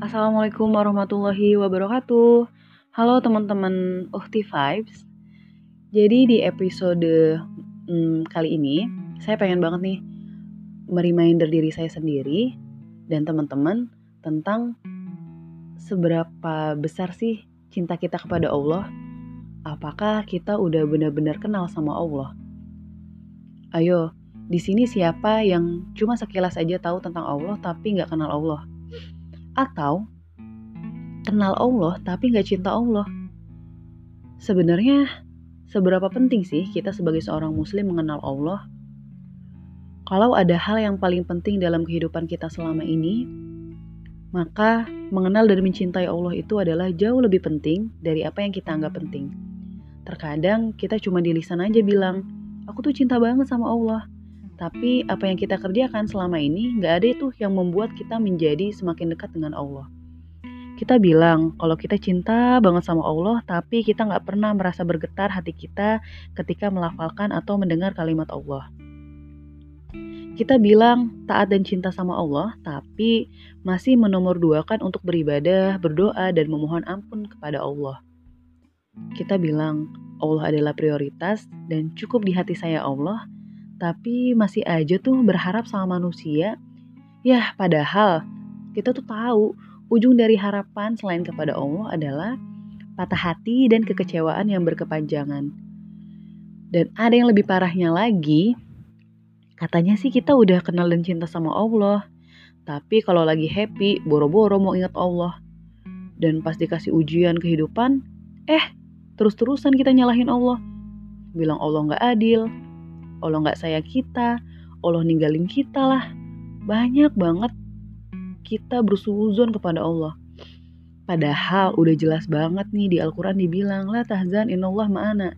Assalamualaikum warahmatullahi wabarakatuh. Halo teman-teman Uhti Vibes. Jadi di episode hmm, kali ini, saya pengen banget nih mereminder diri saya sendiri dan teman-teman tentang seberapa besar sih cinta kita kepada Allah. Apakah kita udah benar-benar kenal sama Allah? Ayo, di sini siapa yang cuma sekilas aja tahu tentang Allah tapi nggak kenal Allah? Atau kenal Allah tapi nggak cinta Allah? Sebenarnya seberapa penting sih kita sebagai seorang muslim mengenal Allah? Kalau ada hal yang paling penting dalam kehidupan kita selama ini, maka mengenal dan mencintai Allah itu adalah jauh lebih penting dari apa yang kita anggap penting. Terkadang kita cuma di lisan aja bilang, aku tuh cinta banget sama Allah. Tapi apa yang kita kerjakan selama ini nggak ada itu yang membuat kita menjadi semakin dekat dengan Allah. Kita bilang kalau kita cinta banget sama Allah, tapi kita nggak pernah merasa bergetar hati kita ketika melafalkan atau mendengar kalimat Allah. Kita bilang taat dan cinta sama Allah, tapi masih menomorduakan untuk beribadah, berdoa, dan memohon ampun kepada Allah. Kita bilang Allah adalah prioritas dan cukup di hati saya Allah, tapi masih aja tuh berharap sama manusia. Ya, padahal kita tuh tahu ujung dari harapan selain kepada Allah adalah patah hati dan kekecewaan yang berkepanjangan. Dan ada yang lebih parahnya lagi, Katanya sih kita udah kenal dan cinta sama Allah. Tapi kalau lagi happy, boro-boro mau ingat Allah. Dan pas dikasih ujian kehidupan, eh terus-terusan kita nyalahin Allah. Bilang Allah nggak adil, Allah nggak sayang kita, Allah ninggalin kita lah. Banyak banget kita bersuzon kepada Allah. Padahal udah jelas banget nih di Al-Quran dibilang, lah tahzan inallah ma'ana.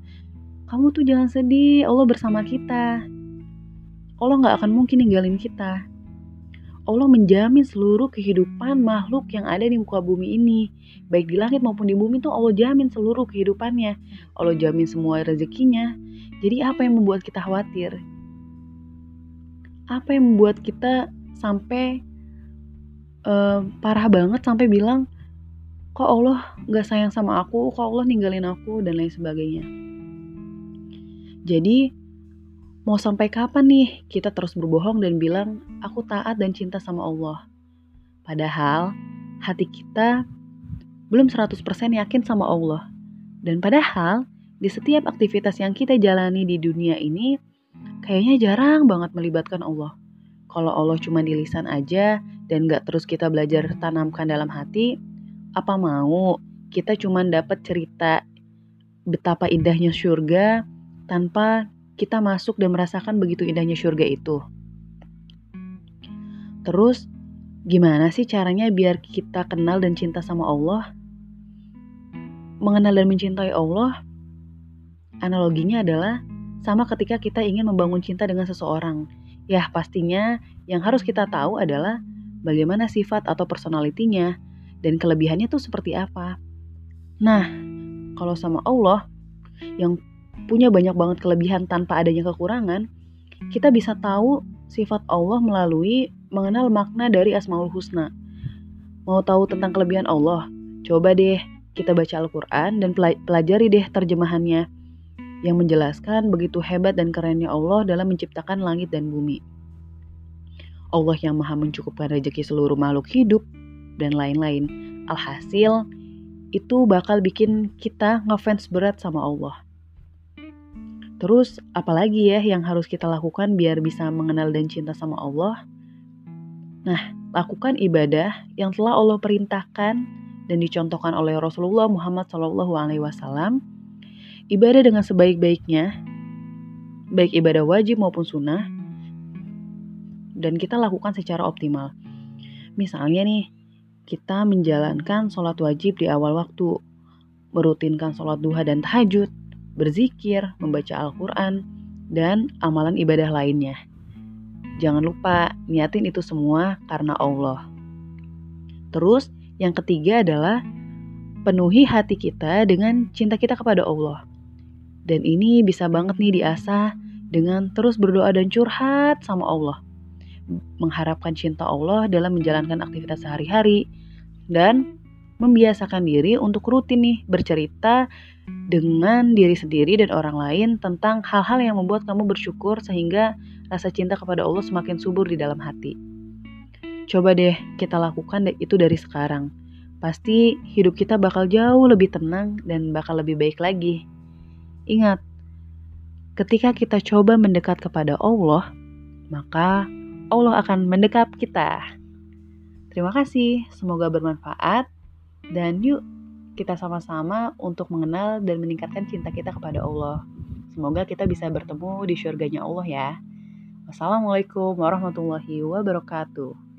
Kamu tuh jangan sedih, Allah bersama kita. Allah nggak akan mungkin ninggalin kita. Allah menjamin seluruh kehidupan makhluk yang ada di muka bumi ini. Baik di langit maupun di bumi itu Allah jamin seluruh kehidupannya. Allah jamin semua rezekinya. Jadi apa yang membuat kita khawatir? Apa yang membuat kita sampai uh, parah banget sampai bilang kok Allah nggak sayang sama aku, kok Allah ninggalin aku dan lain sebagainya. Jadi Mau sampai kapan nih kita terus berbohong dan bilang aku taat dan cinta sama Allah? Padahal hati kita belum 100% yakin sama Allah. Dan padahal di setiap aktivitas yang kita jalani di dunia ini kayaknya jarang banget melibatkan Allah. Kalau Allah cuma di lisan aja dan gak terus kita belajar tanamkan dalam hati, apa mau kita cuma dapat cerita betapa indahnya surga tanpa kita masuk dan merasakan begitu indahnya surga itu. Terus, gimana sih caranya biar kita kenal dan cinta sama Allah? Mengenal dan mencintai Allah, analoginya adalah sama ketika kita ingin membangun cinta dengan seseorang. Ya, pastinya yang harus kita tahu adalah bagaimana sifat atau personalitinya dan kelebihannya tuh seperti apa. Nah, kalau sama Allah yang punya banyak banget kelebihan tanpa adanya kekurangan, kita bisa tahu sifat Allah melalui mengenal makna dari Asmaul Husna. Mau tahu tentang kelebihan Allah? Coba deh kita baca Al-Quran dan pelajari deh terjemahannya yang menjelaskan begitu hebat dan kerennya Allah dalam menciptakan langit dan bumi. Allah yang maha mencukupkan rezeki seluruh makhluk hidup dan lain-lain. Alhasil, itu bakal bikin kita ngefans berat sama Allah. Terus, apalagi ya yang harus kita lakukan biar bisa mengenal dan cinta sama Allah? Nah, lakukan ibadah yang telah Allah perintahkan dan dicontohkan oleh Rasulullah Muhammad SAW. Ibadah dengan sebaik-baiknya, baik ibadah wajib maupun sunnah, dan kita lakukan secara optimal. Misalnya nih, kita menjalankan sholat wajib di awal waktu, merutinkan sholat duha dan tahajud, berzikir, membaca Al-Quran, dan amalan ibadah lainnya. Jangan lupa niatin itu semua karena Allah. Terus, yang ketiga adalah penuhi hati kita dengan cinta kita kepada Allah. Dan ini bisa banget nih diasah dengan terus berdoa dan curhat sama Allah. Mengharapkan cinta Allah dalam menjalankan aktivitas sehari-hari, dan membiasakan diri untuk rutin nih bercerita dengan diri sendiri dan orang lain tentang hal-hal yang membuat kamu bersyukur sehingga rasa cinta kepada Allah semakin subur di dalam hati. Coba deh kita lakukan itu dari sekarang. Pasti hidup kita bakal jauh lebih tenang dan bakal lebih baik lagi. Ingat, ketika kita coba mendekat kepada Allah, maka Allah akan mendekap kita. Terima kasih, semoga bermanfaat. Dan yuk kita sama-sama untuk mengenal dan meningkatkan cinta kita kepada Allah. Semoga kita bisa bertemu di surganya Allah ya. Wassalamualaikum warahmatullahi wabarakatuh.